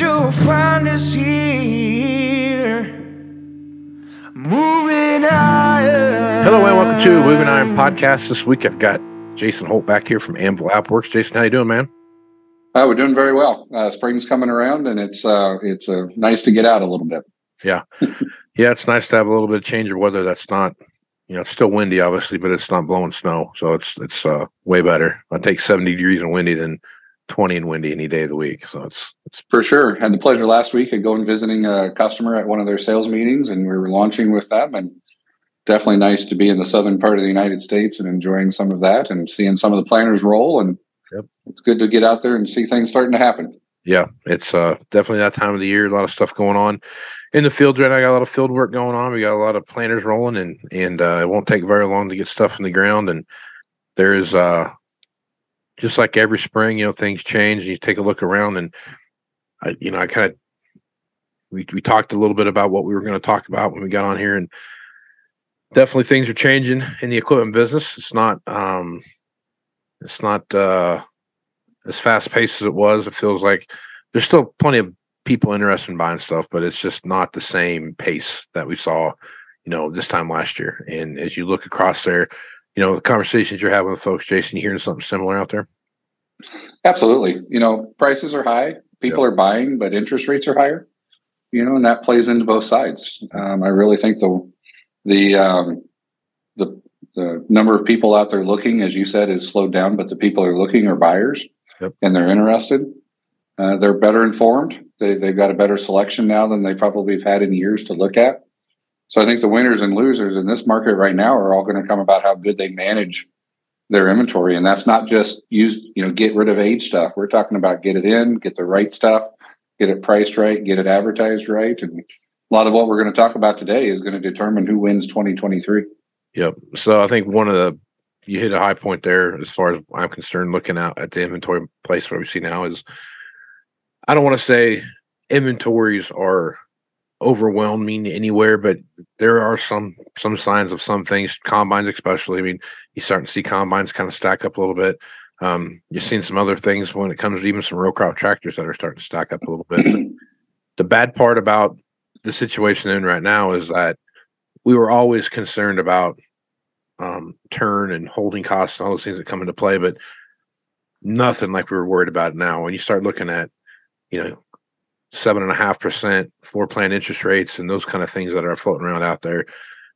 you'll find us here. Moving higher. Hello and welcome to Moving Iron Podcast. This week I've got Jason Hoult back here from Anvil AppWorks. Jason, how you doing, man? Uh, we're doing very well. Uh, spring's coming around, and it's uh, it's uh, nice to get out a little bit. Yeah, yeah, it's nice to have a little bit of change of weather. That's not, you know, it's still windy, obviously, but it's not blowing snow, so it's it's uh, way better. I take seventy degrees and windy than twenty and windy any day of the week. So it's it's For sure. Had the pleasure last week of going visiting a customer at one of their sales meetings, and we were launching with them. And definitely nice to be in the southern part of the United States and enjoying some of that and seeing some of the planters roll. And Yep. it's good to get out there and see things starting to happen. yeah, it's uh, definitely that time of the year. A lot of stuff going on in the field right now. Got a lot of field work going on. We got a lot of planters rolling, and and uh, it won't take very long to get stuff in the ground. And there's uh, just like every spring, you know, things change. And you take a look around, and I, you know, I kind of we we talked a little bit about what we were going to talk about when we got on here, and definitely things are changing in the equipment business. It's not um, it's not uh, as fast paced as it was. It feels like there's still plenty of people interested in buying stuff, but it's just not the same pace that we saw, you know, this time last year. And as you look across there, you know, the conversations you're having with folks, Jason, you hearing something similar out there? Absolutely. You know, prices are high. People are buying, but interest rates are higher. You know, and that plays into both sides. Um, I really think the the um, the the number of people out there looking, as you said, is slowed down. But the people are looking are buyers, Yep. and they're interested. Uh, they're better informed. They, they've got a better selection now than they probably have had in years to look at. So I think the winners and losers in this market right now are all going to come about how good they manage their inventory, and that's not just use you know get rid of age stuff. We're talking about get it in, get the right stuff, get it priced right, get it advertised right, and a lot of what we're going to talk about today is going to determine who wins 2023. Yep. So I think one of the you hit a high point there as far as I'm concerned. Looking out at the inventory place, where we see now is, I don't want to say inventories are overwhelming anywhere, but there are some some signs of some things, combines especially. I mean, you starting to see combines kind of stack up a little bit. Um, you've seen some other things when it comes to even some row crop tractors that are starting to stack up a little bit. the bad part about the situation in right now is that we were always concerned about um, turn and holding costs and all those things that come into play, but nothing like we were worried about now. When you start looking at, you know, seven and a half percent floor plan interest rates and those kind of things that are floating around out there.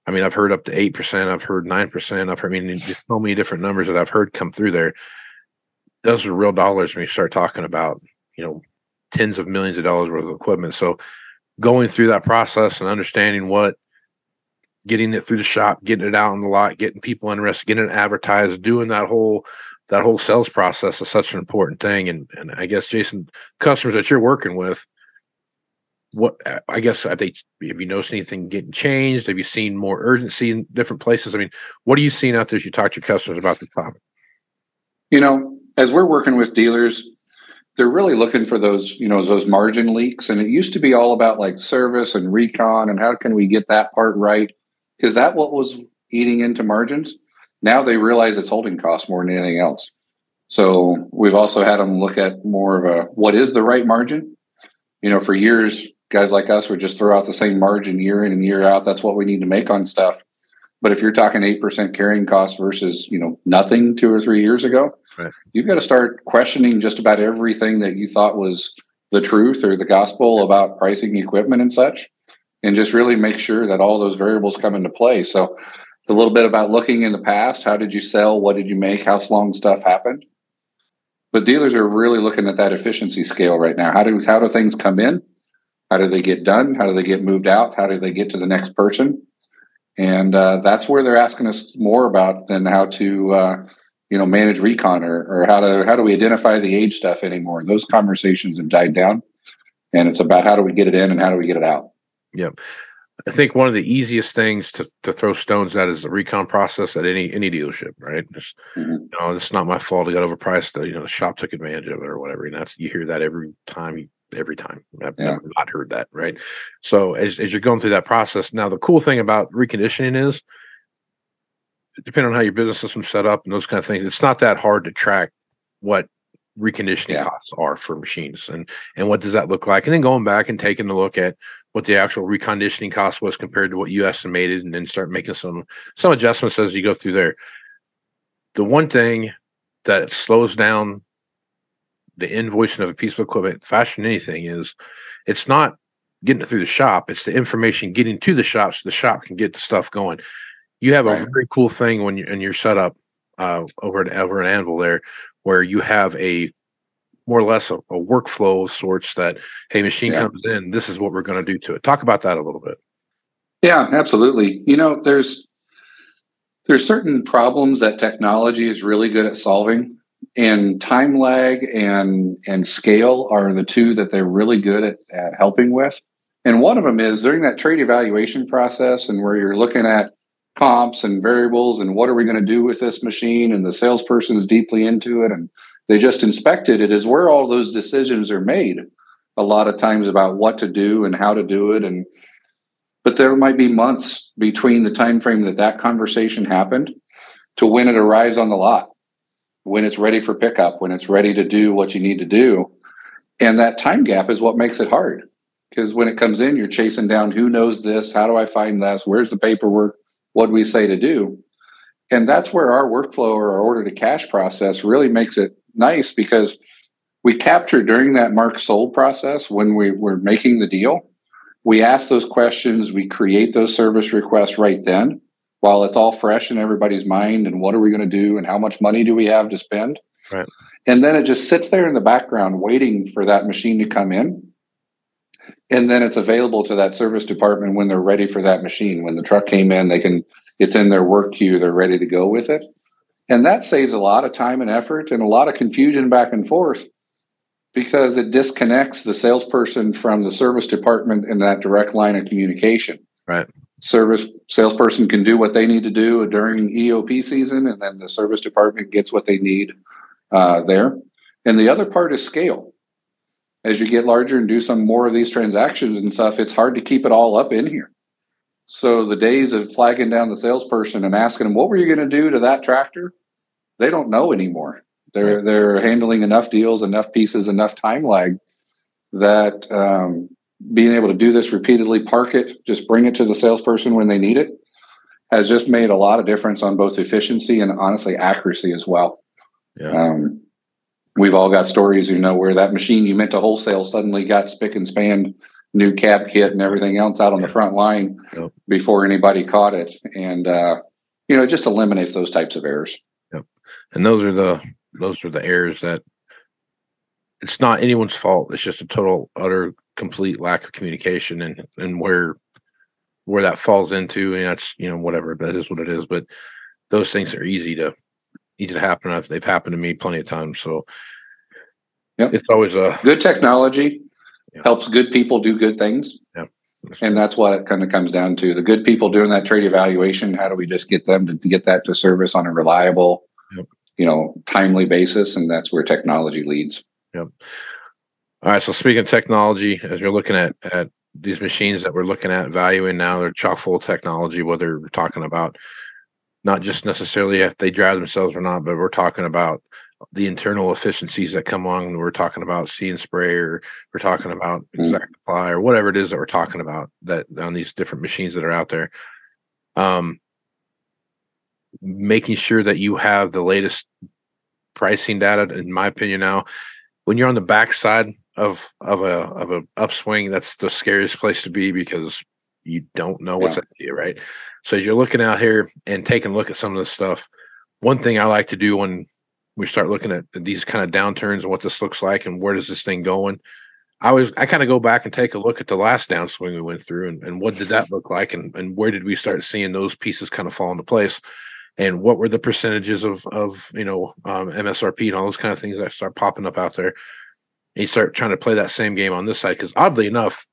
I mean, I've heard up to eight percent. I've heard nine percent. I've heard. I mean, so many different numbers that I've heard come through there. Those are real dollars when you start talking about, you know, tens of millions of dollars worth of equipment. So, going through that process and understanding what getting it through the shop, getting it out on the lot, getting people interested, getting it advertised, doing that whole that whole sales process is such an important thing. And and I guess Jason, customers that you're working with, what I guess have they have you noticed anything getting changed? Have you seen more urgency in different places? I mean, what are you seeing out there as you talk to your customers about the topic? You know, as we're working with dealers, they're really looking for those, you know, those margin leaks. And it used to be all about like service and recon and how can we get that part right? Is that what was eating into margins. Now they realize it's holding costs more than anything else. So we've also had them look at more of a what is the right margin. You know, for years, guys like us would just throw out the same margin year in and year out. That's what we need to make on stuff. But if you're talking eight percent carrying cost versus you know nothing two or three years ago, right. you've got to start questioning just about everything that you thought was the truth or the gospel about pricing equipment and such, and just really make sure that all those variables come into play. So it's a little bit about looking in the past. How did you sell? What did you make? How long stuff happened? But dealers are really looking at that efficiency scale right now. How do how do things come in? How do they get done? How do they get moved out? How do they get to the next person? And uh, that's where they're asking us more about than how to, uh, you know, manage recon or, or how to how do we identify the age stuff anymore. Those conversations have died down, and it's about how do we get it in and how do we get it out. Yep. I think one of the easiest things to, to throw stones at is the recon process at any any dealership, right? Just, mm-hmm. you know, it's not my fault. I got overpriced. The, you know, the shop took advantage of it or whatever. And that's you hear that every time you every time. I've yeah. never not heard that, right? So as, as you're going through that process, now the cool thing about reconditioning is depending on how your business system's set up and those kind of things, it's not that hard to track what reconditioning yeah. costs are for machines and and what does that look like and then going back and taking a look at what the actual reconditioning cost was compared to what you estimated and then start making some some adjustments as you go through there the one thing that slows down the invoicing of a piece of equipment faster than anything is it's not getting it through the shop it's the information getting to the shop so the shop can get the stuff going you have right. a very cool thing when you and you're set up uh, over at over an anvil there where you have a more or less a, a workflow of sorts that hey machine yeah. comes in this is what we're going to do to it talk about that a little bit yeah absolutely you know there's there's certain problems that technology is really good at solving and time lag and and scale are the two that they're really good at, at helping with. And one of them is during that trade evaluation process and where you're looking at comps and variables and what are we going to do with this machine and the salesperson is deeply into it and they just inspected it is where all those decisions are made a lot of times about what to do and how to do it. And but there might be months between the time frame that that conversation happened to when it arrives on the lot when it's ready for pickup, when it's ready to do what you need to do. And that time gap is what makes it hard. Because when it comes in, you're chasing down who knows this? How do I find this? Where's the paperwork? What do we say to do? And that's where our workflow or our order to cash process really makes it nice because we capture during that mark sold process when we were making the deal. We ask those questions, we create those service requests right then while it's all fresh in everybody's mind and what are we going to do and how much money do we have to spend? Right. and then it just sits there in the background waiting for that machine to come in. And then it's available to that service department when they're ready for that machine. When the truck came in they can it's in their work queue they're ready to go with it. And that saves a lot of time and effort and a lot of confusion back and forth because it disconnects the salesperson from the service department in that direct line of communication. Right service salesperson can do what they need to do during EOP season, and then the service department gets what they need uh, there. And the other part is scale. As you get larger and do some more of these transactions and stuff, it's hard to keep it all up in here. So the days of flagging down the salesperson and asking them, "What were you going to do to that tractor?" They don't know anymore. They're they're handling enough deals, enough pieces, enough time lag that um, being able to do this repeatedly, park it, just bring it to the salesperson when they need it, has just made a lot of difference on both efficiency and honestly accuracy as well. Yeah. Um, we've all got stories, you know, where that machine you meant to wholesale suddenly got spick and span new cab kit and everything else out on the front line Yep. before anybody caught it. And, uh, you know, it just eliminates those types of errors. Yep. and those are the those are the errors that it's not anyone's fault it's just a total utter complete lack of communication and and where where that falls into and that's you know whatever that is what it is but those things are easy to easy to happen they've happened to me plenty of times so yeah, it's always a Good technology Yeah. helps good people do good things. it's And that's what it kind of comes down to. The good people doing that trade evaluation, how do we just get them to, to get that to service on a reliable, Yep. you know, timely basis? And that's where technology leads. All right. So speaking of technology, as you're looking at at these machines that we're looking at valuing now, they're chock full of technology. Whether we're talking about not just necessarily if they drive themselves or not, but we're talking about the internal efficiencies that come along. We're talking about see and spray, or we're talking about Mm. ExactApply, or whatever it is that we're talking about that on these different machines that are out there. Um, making sure that you have the latest pricing data, in my opinion, now when you're on the backside of of a of a upswing, that's the scariest place to be because you don't know what's Yeah. at you, right? So as you're looking out here and taking a look at some of this stuff, one thing I like to do when we start looking at these kind of downturns and what this looks like and where does this thing going, I always I kind of go back and take a look at the last downswing we went through and, and what did that look like and, and where did we start seeing those pieces kind of fall into place and what were the percentages of of you know um, MSRP and all those kind of things that start popping up out there. And you start trying to play that same game on this side because oddly enough,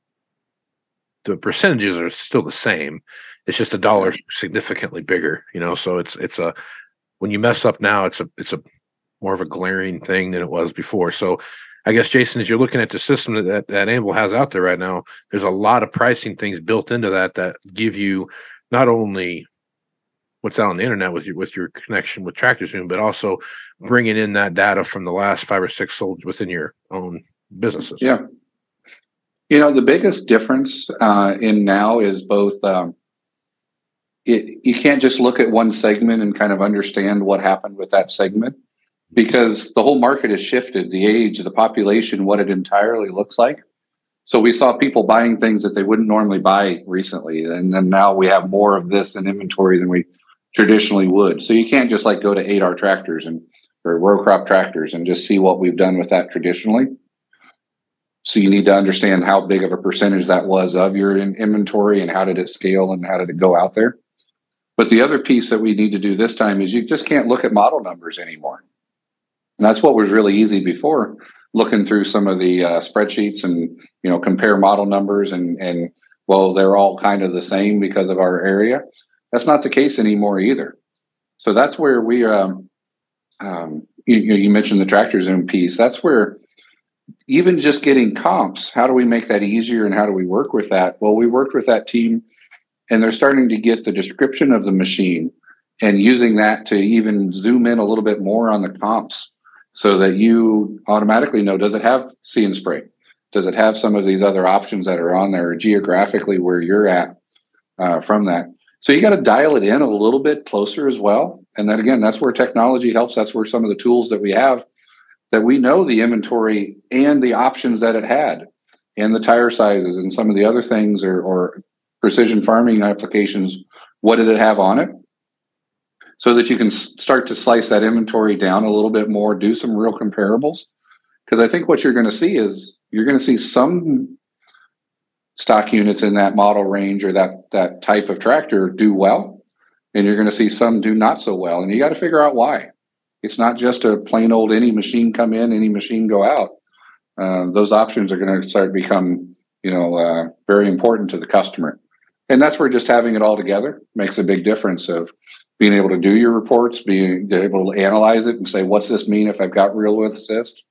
the percentages are still the same. It's just a dollar significantly bigger, you know. So it's it's a when you mess up now, it's a it's a more of a glaring thing than it was before. So I guess Jason, as you're looking at the system that that, that Anvil has out there right now, there's a lot of pricing things built into that that give you not only what's out on the internet with your with your connection with Tractor Zoom, but also bringing in that data from the last five or six sold within your own businesses. Yeah. You know, the biggest difference uh, in now is both. Um, it, you can't just look at one segment and kind of understand what happened with that segment because the whole market has shifted the age, the population, what it entirely looks like. So we saw people buying things that they wouldn't normally buy recently. And then now we have more of this in inventory than we traditionally would. So you can't just like go to 8R tractors and or row crop tractors and just see what we've done with that traditionally. So you need to understand how big of a percentage that was of your in- inventory and how did it scale and how did it go out there. But the other piece that we need to do this time is you just can't look at model numbers anymore. And that's what was really easy before, looking through some of the uh, spreadsheets and you know compare model numbers and and well they're all kind of the same because of our area. That's not the case anymore either. So that's where we um, um, you, you mentioned the tractor zoom piece. That's where even just getting comps, how do we make that easier and how do we work with that? Well, we worked with that team and they're starting to get the description of the machine and using that to even zoom in a little bit more on the comps so that you automatically know does it have see and spray? Does it have some of these other options that are on there geographically where you're at uh, from that? So you got to dial it in a little bit closer as well. And then again, that's where technology helps. That's where some of the tools that we have that we know the inventory and the options that it had and the tire sizes and some of the other things or, or precision farming applications. What did it have on it? So that you can start to slice that inventory down a little bit more, do some real comparables. Because I think what you're going to see is you're going to see some stock units in that model range or that that type of tractor do well, and you're going to see some do not so well, and you got to figure out why. It's not just a plain old any machine come in, any machine go out. Uh, those options are going to start to become, you know, uh, very important to the customer, and that's where just having it all together makes a big difference of being able to do your reports, being able to analyze it and say, what's this mean if I've got real with assist?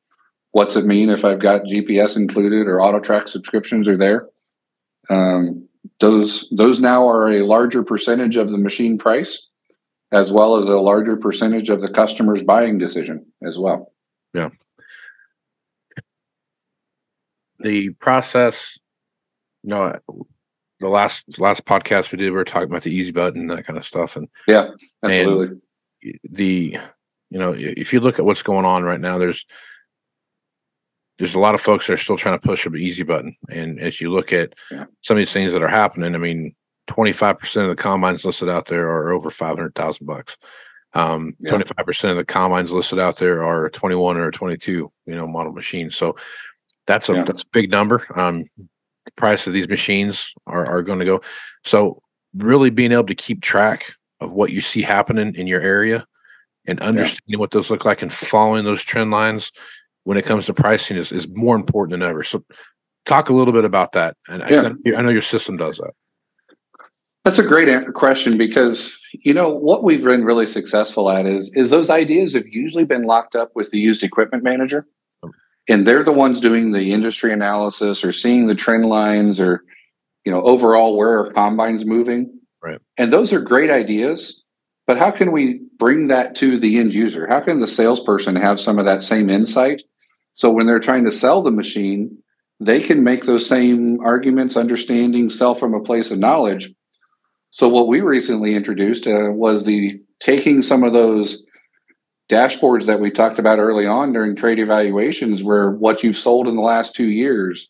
What's it mean if I've got GPS included or AutoTrac subscriptions are there? Um, those those now are a larger percentage of the machine price, as well as a larger percentage of the customer's buying decision as well. Yeah. The process you know the last last podcast we did we were talking about the easy button and that kind of stuff and Yeah, absolutely. the you know if you look at what's going on right now there's there's a lot of folks that are still trying to push an easy button and as you look at Yeah. some of these things that are happening i mean 25% of the combines listed out there are over 500000 bucks um Yeah. 25% of the combines listed out there are 21 or 22 you know model machines so that's a Yeah. that's a big number um the price of these machines are, are going to go so really being able to keep track of what you see happening in your area and understanding what those look like and following those trend lines when it comes to pricing is, is more important than ever. So talk a little bit about that. And Yeah. I, I know your system does that. That's a great uh, question because you know what we've been really successful at is is those ideas have usually been locked up with the used equipment manager, oh. and they're the ones doing the industry analysis or seeing the trend lines or you know overall where are combines moving. Right. And those are great ideas, but how can we bring that to the end user? How can the salesperson have some of that same insight? So when they're trying to sell the machine, they can make those same arguments, understanding, sell from a place of knowledge. So what we recently introduced uh, was the taking some of those dashboards that we talked about early on during trade evaluations, where what you've sold in the last two years,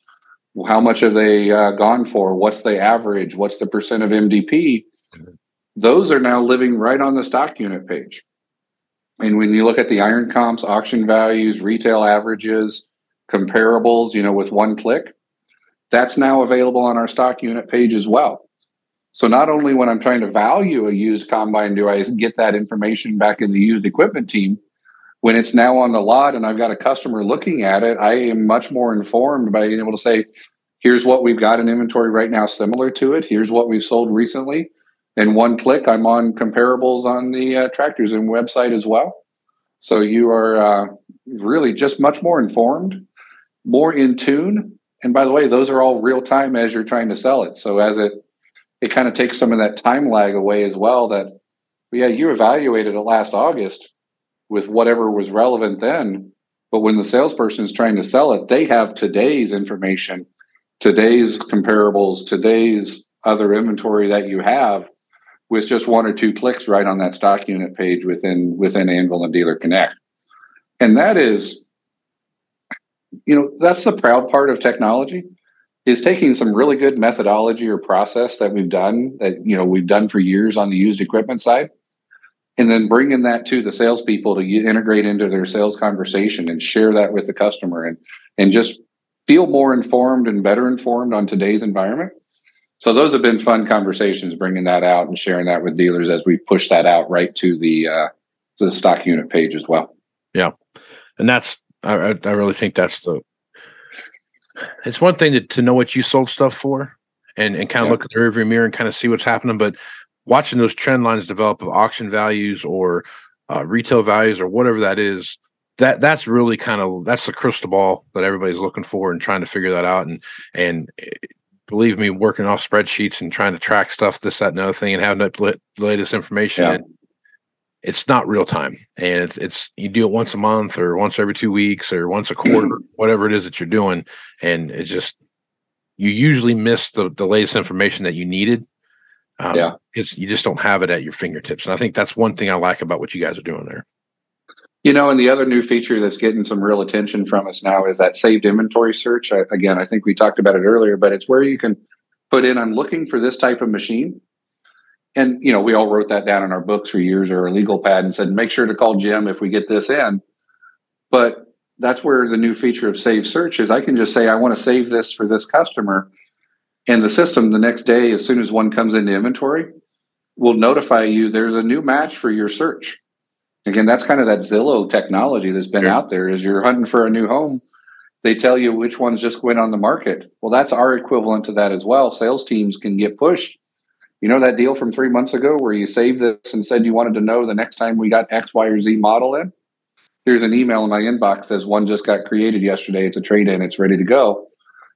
how much have they uh, gone for? What's the average? What's the percent of MDP? Those are now living right on the stock unit page. And when you look at the iron comps, auction values, retail averages, comparables, you know, with one click, that's now available on our stock unit page as well. So not only when I'm trying to value a used combine do I get that information back in the used equipment team, when it's now on the lot and I've got a customer looking at it, I am much more informed by being able to say, here's what we've got in inventory right now similar to it. Here's what we've sold recently. In one click, I'm on comparables on the uh, TractorZoom website as well. So you are uh, really just much more informed, more in tune. And by the way, those are all real time as you're trying to sell it. So as it it kind of takes some of that time lag away as well. That yeah, you evaluated it last August with whatever was relevant then, but when the salesperson is trying to sell it, they have today's information, today's comparables, today's other inventory that you have with just one or two clicks right on that stock unit page within within Anvil and Dealer Connect. And that is you know, that's the proud part of technology is taking some really good methodology or process that we've done that you know we've done for years on the used equipment side and then bringing that to the salespeople to integrate into their sales conversation and share that with the customer and and just feel more informed and better informed on today's environment so those have been fun conversations bringing that out and sharing that with dealers as we push that out right to the uh, to the stock unit page as well Yeah, And that's, I, I really think that's the, it's one thing to, to know what you sold stuff for and, and kind of Yeah. look at the rearview mirror and kind of see what's happening. But watching those trend lines develop of auction values or uh, retail values or whatever that is, that that's really kind of that's the crystal ball that everybody's looking for and trying to figure that out. And and eh, believe me, working off spreadsheets and trying to track stuff, this, that, and the other thing, and having lat- latest information. Yeah. in, it's not real time, and it's it's you do it once a month or once every two weeks or once a quarter, whatever it is that you're doing, and it just you usually miss the the latest information that you needed. Um, Yeah. because you just don't have it at your fingertips, and I think that's one thing I like about what you guys are doing there. You know, and the other new feature that's getting some real attention from us now is that saved inventory search. I, again, I think we talked about it earlier, but it's where you can put in, I'm looking for this type of machine. And, you know, we all wrote that down in our books for years or a legal pad and said, make sure to call Jim if we get this in. But that's where the new feature of save search is. I can just say, I want to save this for this customer. And the system the next day, as soon as one comes into inventory, will notify you there's a new match for your search. Again, that's kind of that Zillow technology that's been Sure. out there. Is you're hunting for a new home, they tell you which ones just went on the market. Well, that's our equivalent to that as well. Sales teams can get pushed. You know that deal from three months ago where you saved this and said you wanted to know the next time we got X, Y, or Z model in? Here's an email in my inbox says one just got created yesterday. It's a trade in, it's ready to go.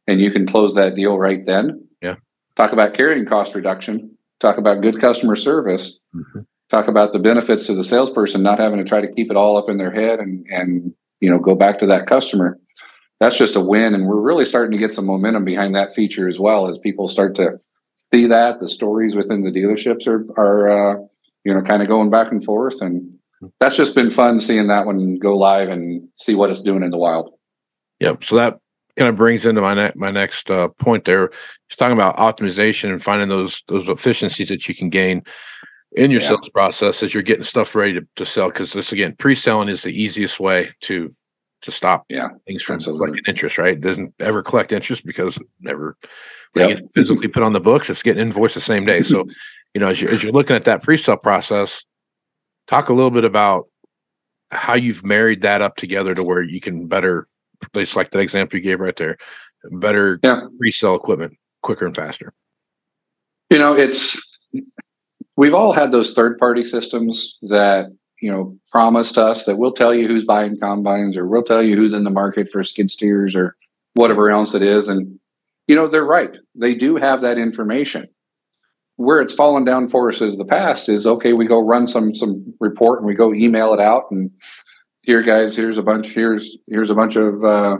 And you can close that deal right then. Yeah. Talk about carrying cost reduction. Talk about good customer service. Mhm. Talk about the benefits to the salesperson not having to try to keep it all up in their head and and you know go back to that customer that's just a win and we're really starting to get some momentum behind that feature as well as people start to see that the stories within the dealerships are are uh, you know kind of going back and forth and that's just been fun seeing that one go live and see what it's doing in the wild Yep. So that kind of brings into my ne- my next uh, point there. He's talking about optimization and finding those those efficiencies that you can gain in your Yeah. sales process as you're getting stuff ready to, to sell. Because this again, pre-selling is the easiest way to to stop Yeah, things from absolutely. collecting interest. Right? It doesn't ever collect interest because never Yep. physically put on the books. It's getting invoiced the same day. So you know, as you as you're looking at that pre-sale process, talk a little bit about how you've married that up together to where you can better it's like that example you gave right there better Yeah. resell equipment quicker and faster you know it's we've all had those third party systems that you know promised us that we'll tell you who's buying combines or we'll tell you who's in the market for skid steers or whatever else it is. And you know they're right. They do have that information. Where it's fallen down for us as the past is okay we go run some some report and we go email it out and here guys here's a bunch here's here's a bunch of uh,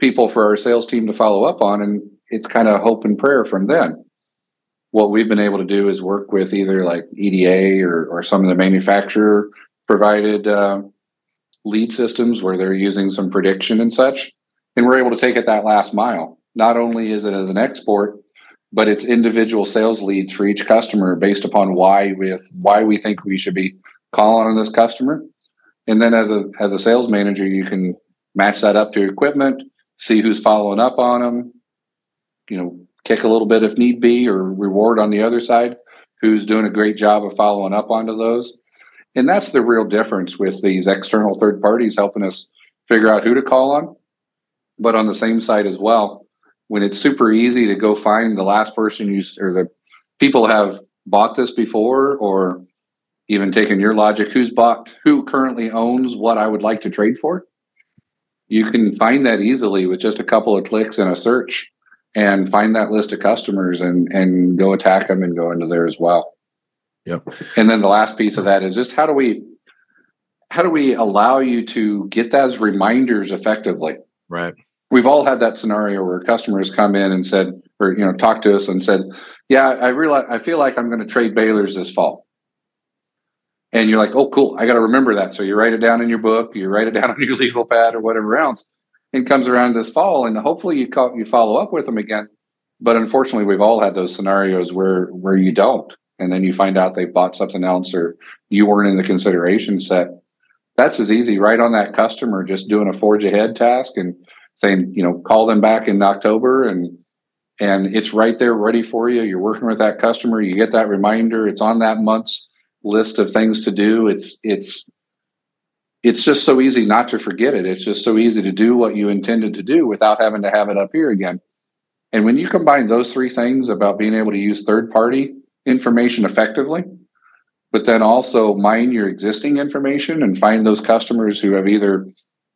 people for our sales team to follow up on and it's kind of hope and prayer from then what we've been able to do is work with either like EDA or, or some of the manufacturer provided uh, lead systems where they're using some prediction and such. And we're able to take it that last mile. Not only is it as an export, but it's individual sales leads for each customer based upon why with why we think we should be calling on this customer. And then as a as a sales manager, you can match that up to equipment, see who's following up on them, you know, kick a little bit if need be, or reward on the other side who's doing a great job of following up onto those. And that's the real difference with these external third parties helping us figure out who to call on. But on the same side as well, when it's super easy to go find the last person you or the people have bought this before, or even taking your logic, who's bought, who currently owns what I would like to trade for. You can find that easily with just a couple of clicks and a search and find that list of customers and and go attack them and go into there as well. Yep. And then the last piece of that is just how do we how do we allow you to get those reminders effectively? right We've all had that scenario where customers come in and said, or you know, talk to us and said, "Yeah, I realize I feel like I'm going to trade balers this fall." And you're like, "Oh, cool! I got to remember that." So you write it down in your book, you write it down on your legal pad or whatever else. And comes around this fall, and hopefully you call, you follow up with them again. But unfortunately, we've all had those scenarios where where you don't, and then you find out they bought something else or you weren't in the consideration set. That's as easy right on that customer just doing a forge ahead task and saying, you know, call them back in October and and it's right there ready for you. You're working with that customer, you get that reminder, it's on that month's list of things to do. It's it's it's just so easy not to forget it. It's just so easy to do what you intended to do without having to have it up here again. And when you combine those three things about being able to use third party information effectively, but then also mine your existing information and find those customers who have either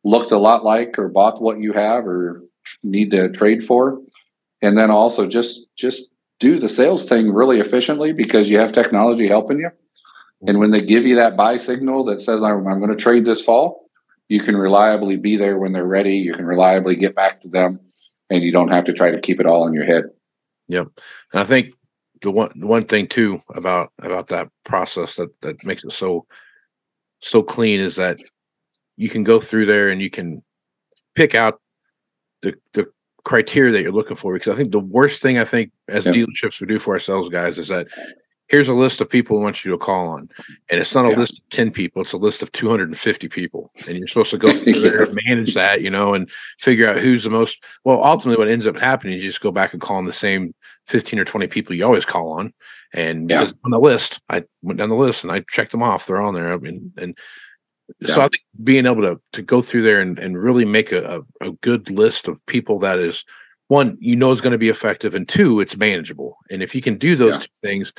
looked a lot like or bought what you have or need to trade for and then also just just do the sales thing really efficiently because you have technology helping you and when they give you that buy signal that says i'm, I'm going to trade this fall you can reliably be there when they're ready. You can reliably get back to them and you don't have to try to keep it all in your head. Yep. And I think the one one thing too about about that process that that makes it so so clean is that you can go through there and you can pick out the the criteria that you're looking for. Because I think the worst thing I think as dealerships we do for ourselves guys is that here's a list of people we want you to call on and it's not a Yeah. list of 10 people it's a list of 250 people and you're supposed to go through there Yes. and manage that you know and figure out who's the most well ultimately what ends up happening is you just go back and call on the same 15 or 20 people you always call on and Yeah. on the list i went down the list and i checked them off they're on there I mean, and so i think being able to to go through there and, and really make a, a, a good list of people that is one you know is going to be effective and two it's manageable and if you can do those Yeah. two things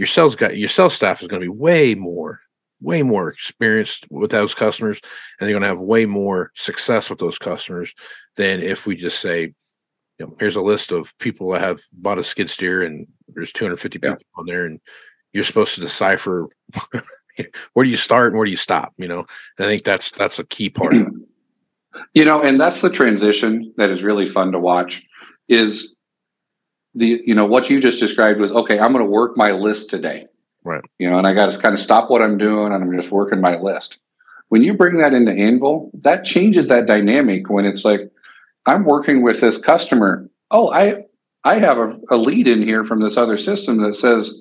your sales guy your sales staff is going to be way more way more experienced with those customers and they're going to have way more success with those customers than if we just say you know here's a list of people that have bought a skid steer and there's 250 Yeah. people on there and you're supposed to decipher where do you start and where do you stop. You know, and I think that's that's a key part. You know, and that's the transition that is really fun to watch. Is the you know what you just described was okay. I'm going to work my list today, Right. You know, and I got to kind of stop what I'm doing and I'm just working my list. When you bring that into Anvil, that changes that dynamic. When it's like I'm working with this customer. Oh, I I have a, a lead in here from this other system that says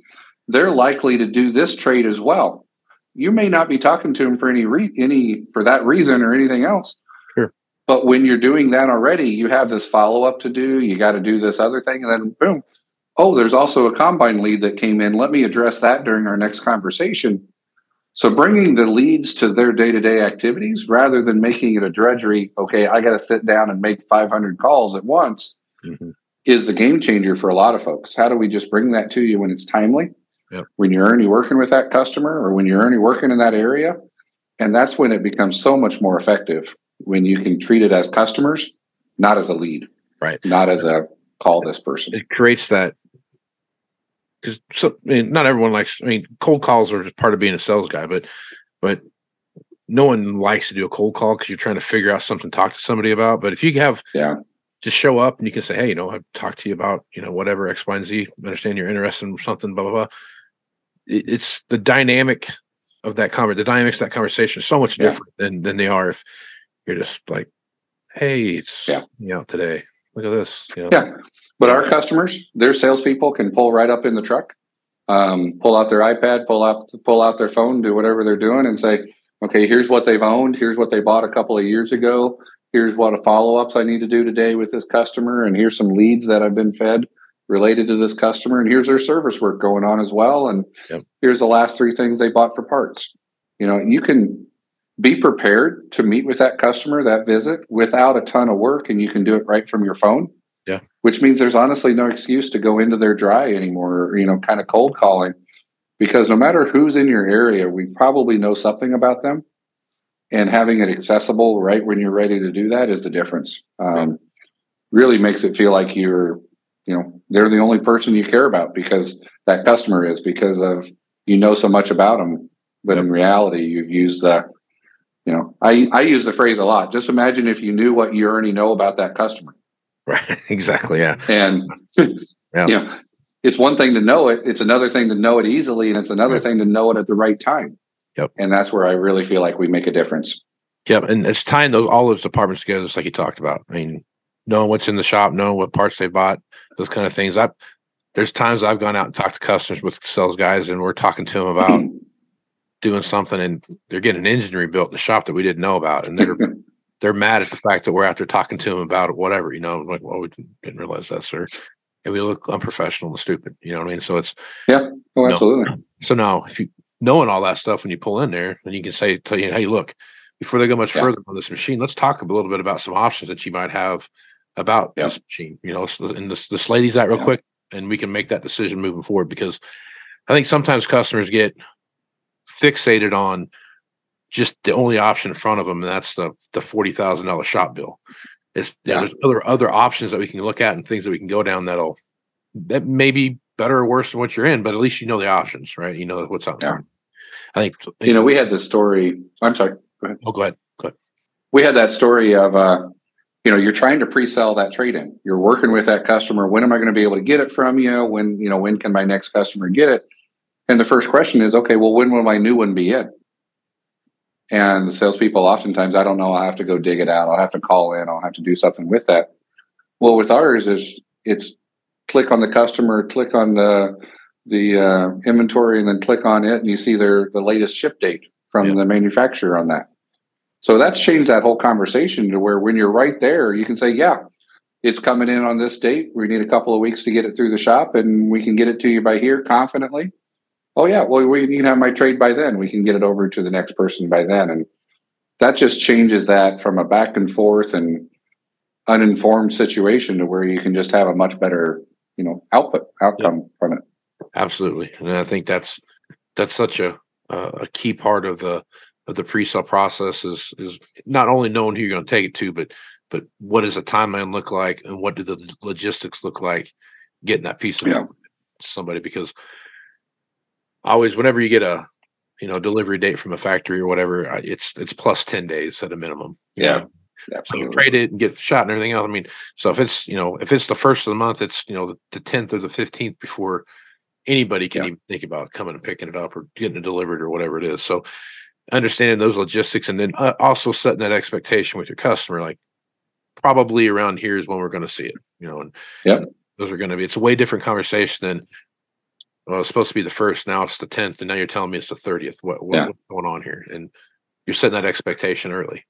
they're likely to do this trade as well. You may not be talking to them for any re- any for that reason or anything else. Sure. But when you're doing that already, you have this follow up to do. You got to do this other thing, and then boom. Oh, there's also a combine lead that came in. Let me address that during our next conversation. So bringing the leads to their day to day activities rather than making it a drudgery. Okay, I got to sit down and make 500 calls at once Mhm. is the game changer for a lot of folks. How do we just bring that to you when it's timely? Yep. When you're already working with that customer or when you're already working in that area. And that's when it becomes so much more effective when you can treat it as customers, not as a lead. Right. Not as a call this person. It creates that because so I mean, not everyone likes. I mean, cold calls are just part of being a sales guy, but but no one likes to do a cold call because you're trying to figure out something to talk to somebody about. But if you have Yeah. just show up and you can say, hey, you know, I've talked to you about, you know, whatever X, Y, and Z. I understand you're interested in something, blah, blah, blah. It, it's the dynamic of that conversation. the dynamics of that conversation is so much Yeah. different than than they are if you're just like, hey, it's Yeah. you know, today. Look at this. You know, Yeah. But our customers, their salespeople can pull right up in the truck, um, pull out their iPad, pull out pull out their phone, do whatever they're doing, and say, "Okay, here's what they've owned. Here's what they bought a couple of years ago. Here's what a follow ups I need to do today with this customer, and here's some leads that I've been fed related to this customer, and here's their service work going on as well, and Yep. here's the last three things they bought for parts." You know, you can be prepared to meet with that customer that visit without a ton of work, and you can do it right from your phone Yeah. which means there's honestly no excuse to go into their dry anymore, or, you know, kind of cold calling, because no matter who's in your area, we probably know something about them. And having it accessible right when you're ready to do that is the difference. Um, Really makes it feel like you're, you know, they're the only person you care about because that customer is because of you know so much about them. But in reality, you've used the, you know, I I use the phrase a lot. Just imagine if you knew what you already know about that customer. Right. exactly. Yeah. And Yeah. you know, it's one thing to know it, it's another thing to know it easily, and it's another Right. thing to know it at the right time. Yep. And that's where I really feel like we make a difference. Yep. And it's tying those all those departments together, just like you talked about. I mean, knowing what's in the shop, knowing what parts they bought, those kind of things. I there's times I've gone out and talked to customers with sales guys and we're talking to them about doing something and they're getting an engine rebuilt in the shop that we didn't know about. And they're they're mad at the fact that we're out there talking to them about it, whatever, you know, like, well, we didn't realize that, sir. And we look unprofessional and stupid, you know what I mean? So it's yeah, oh, No. absolutely. so now if you knowing all that stuff when you pull in there, then you can say tell you, hey, look, before they go much Yeah. further on this machine, let's talk a little bit about some options that you might have about Yeah. this machine. You know, and let's, let's these out real Yeah. quick and we can make that decision moving forward because I think sometimes customers get fixated on just the only option in front of them, and that's the the forty thousand dollar shop bill. It's Yeah. there's other other options that we can look at and things that we can go down that'll that may be better or worse than what you're in, but at least you know the options, right? You know what's out Yeah. I think You know, we had the story. I'm sorry. Oh, go ahead. Go ahead. We had that story of, uh, you know, you're trying to pre-sell that trade-in. You're working with that customer. When am I going to be able to get it from you? When, you know, when can my next customer get it? And the first question is, okay, well, when will my new one be in? And the salespeople oftentimes, I don't know. I'll have to go dig it out. I'll have to call in. I'll have to do something with that. Well, with ours is it's click on the customer, click on the the uh, inventory, and then click on it, and you see their the latest ship date from Yeah. the manufacturer on that. So that's changed that whole conversation to where when you're right there, you can say, "Yeah, it's coming in on this date. We need a couple of weeks to get it through the shop, and we can get it to you by here confidently." Oh yeah, well we can have my trade by then. We can get it over to the next person by then, and that just changes that from a back and forth and uninformed situation to where you can just have a much better, you know, output outcome from it. Absolutely, and I think that's that's such a a key part of the of the pre-sale process is is not only knowing who you're going to take it to, but but what does the timeline look like, and what do the logistics look like, getting that piece of Yeah. somebody because always whenever you get a you know delivery date from a factory or whatever, it's it's plus ten days at a minimum. Yeah, know? So you freight it and get shot and everything else. I mean, so if it's you know if it's the first of the month, it's you know the tenth or the fifteenth before anybody can Yeah. even think about coming and picking it up or getting it delivered or whatever it is. So understanding those logistics and then uh, also setting that expectation with your customer, like probably around here is when we're going to see it. You know, and Yep. those are going to be. It's a way different conversation than. Well, it's supposed to be the first. Now it's the tenth, and now you're telling me it's the thirtieth. What, what Yeah. what's going on here? And you're setting that expectation early.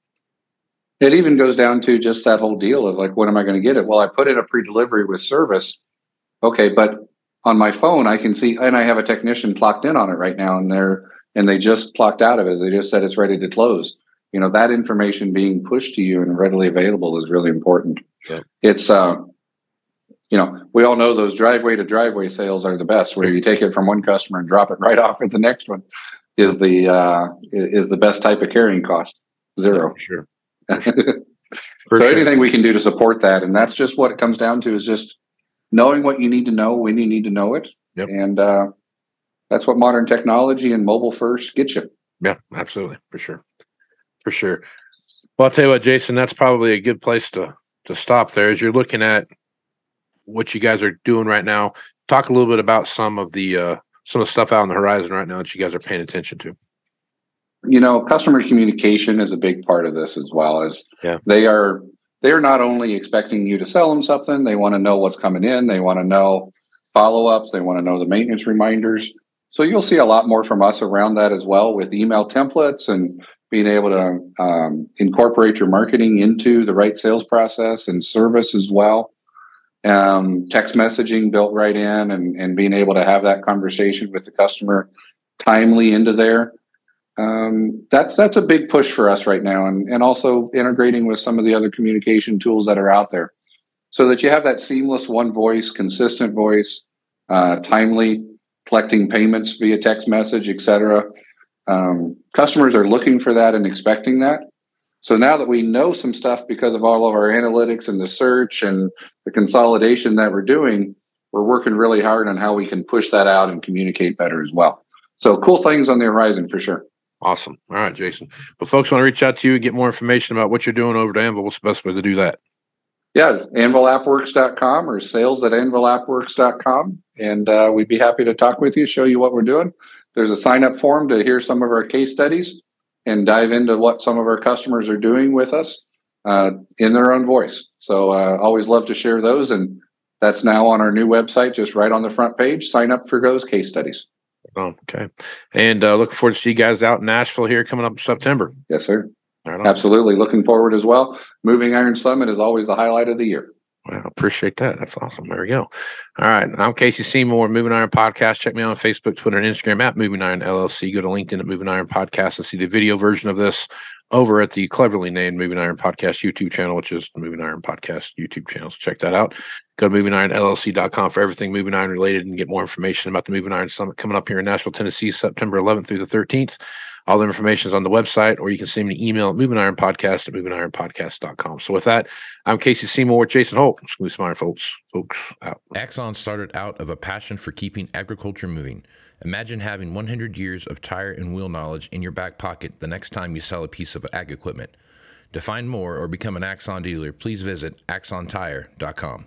It even goes down to just that whole deal of like, when am I going to get it? Well, I put in a pre-delivery with service. Okay, but on my phone, I can see, and I have a technician clocked in on it right now, and they're and they just clocked out of it. They just said it's ready to close. You know, that information being pushed to you and readily available is really important. Yeah. It's, uh, you know, we all know those driveway to driveway sales are the best, where you take it from one customer and drop it right off at the next one. Is the uh, is the best type of carrying cost zero. For sure. so For sure. anything we can do to support that, and that's just what it comes down to is just knowing what you need to know when you need to know it, Yep. and uh, that's what modern technology and mobile first gets you. Yeah, absolutely, for sure, for sure. Well, I'll tell you what, Jason, that's probably a good place to to stop there. As you're looking at what you guys are doing right now, talk a little bit about some of the uh, some of the stuff out on the horizon right now that you guys are paying attention to. You know, customer communication is a big part of this as well as Yeah. they are they are not only expecting you to sell them something, they want to know what's coming in, they want to know follow ups, they want to know the maintenance reminders. So you'll see a lot more from us around that as well with email templates and being able to um, incorporate your marketing into the right sales process and service as well. Um, text messaging built right in and, and being able to have that conversation with the customer timely into there. Um, that's that's a big push for us right now, and and also integrating with some of the other communication tools that are out there, so that you have that seamless one voice, consistent voice, uh, timely collecting payments via text message, etc. Um, customers are looking for that and expecting that. So now that we know some stuff because of all of our analytics and the search and the consolidation that we're doing, we're working really hard on how we can push that out and communicate better as well. So cool things on the horizon for sure. Awesome. All right, Jason. But folks want to reach out to you and get more information about what you're doing over to Anvil. What's the best way to do that? Yeah, anvilappworks.com or sales at anvilappworks.com. And uh, we'd be happy to talk with you, show you what we're doing. There's a sign up form to hear some of our case studies and dive into what some of our customers are doing with us uh, in their own voice. So uh, always love to share those. And that's now on our new website, just right on the front page. Sign up for those case studies. Oh, okay. And uh, looking forward to see you guys out in Nashville here coming up in September. Yes, sir. Right. Absolutely. Looking forward as well. Moving Iron Summit is always the highlight of the year. Well, appreciate that. That's awesome. There we go. All right. I'm Casey Seymour, Moving Iron Podcast. Check me out on Facebook, Twitter, and Instagram at Moving Iron LLC. Go to LinkedIn at Moving Iron Podcast and see the video version of this over at the cleverly named Moving Iron Podcast YouTube channel, which is Moving Iron Podcast YouTube channel. So check that out. Go to movingironllc.com for everything Moving Iron related and get more information about the Moving Iron Summit coming up here in Nashville, Tennessee, September 11th through the 13th. All the information is on the website, or you can send me an email at movingironpodcast at movingironpodcast.com. So with that, I'm Casey Seymour with Jason Hoult. Smooth Smart folks. Folks out. Axon started out of a passion for keeping agriculture moving. Imagine having 100 years of tire and wheel knowledge in your back pocket the next time you sell a piece of ag equipment. To find more or become an Axon dealer, please visit axontire.com.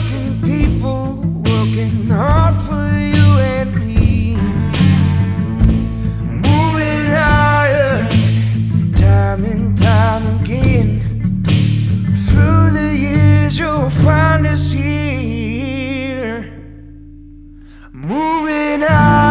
find us here. Moving on.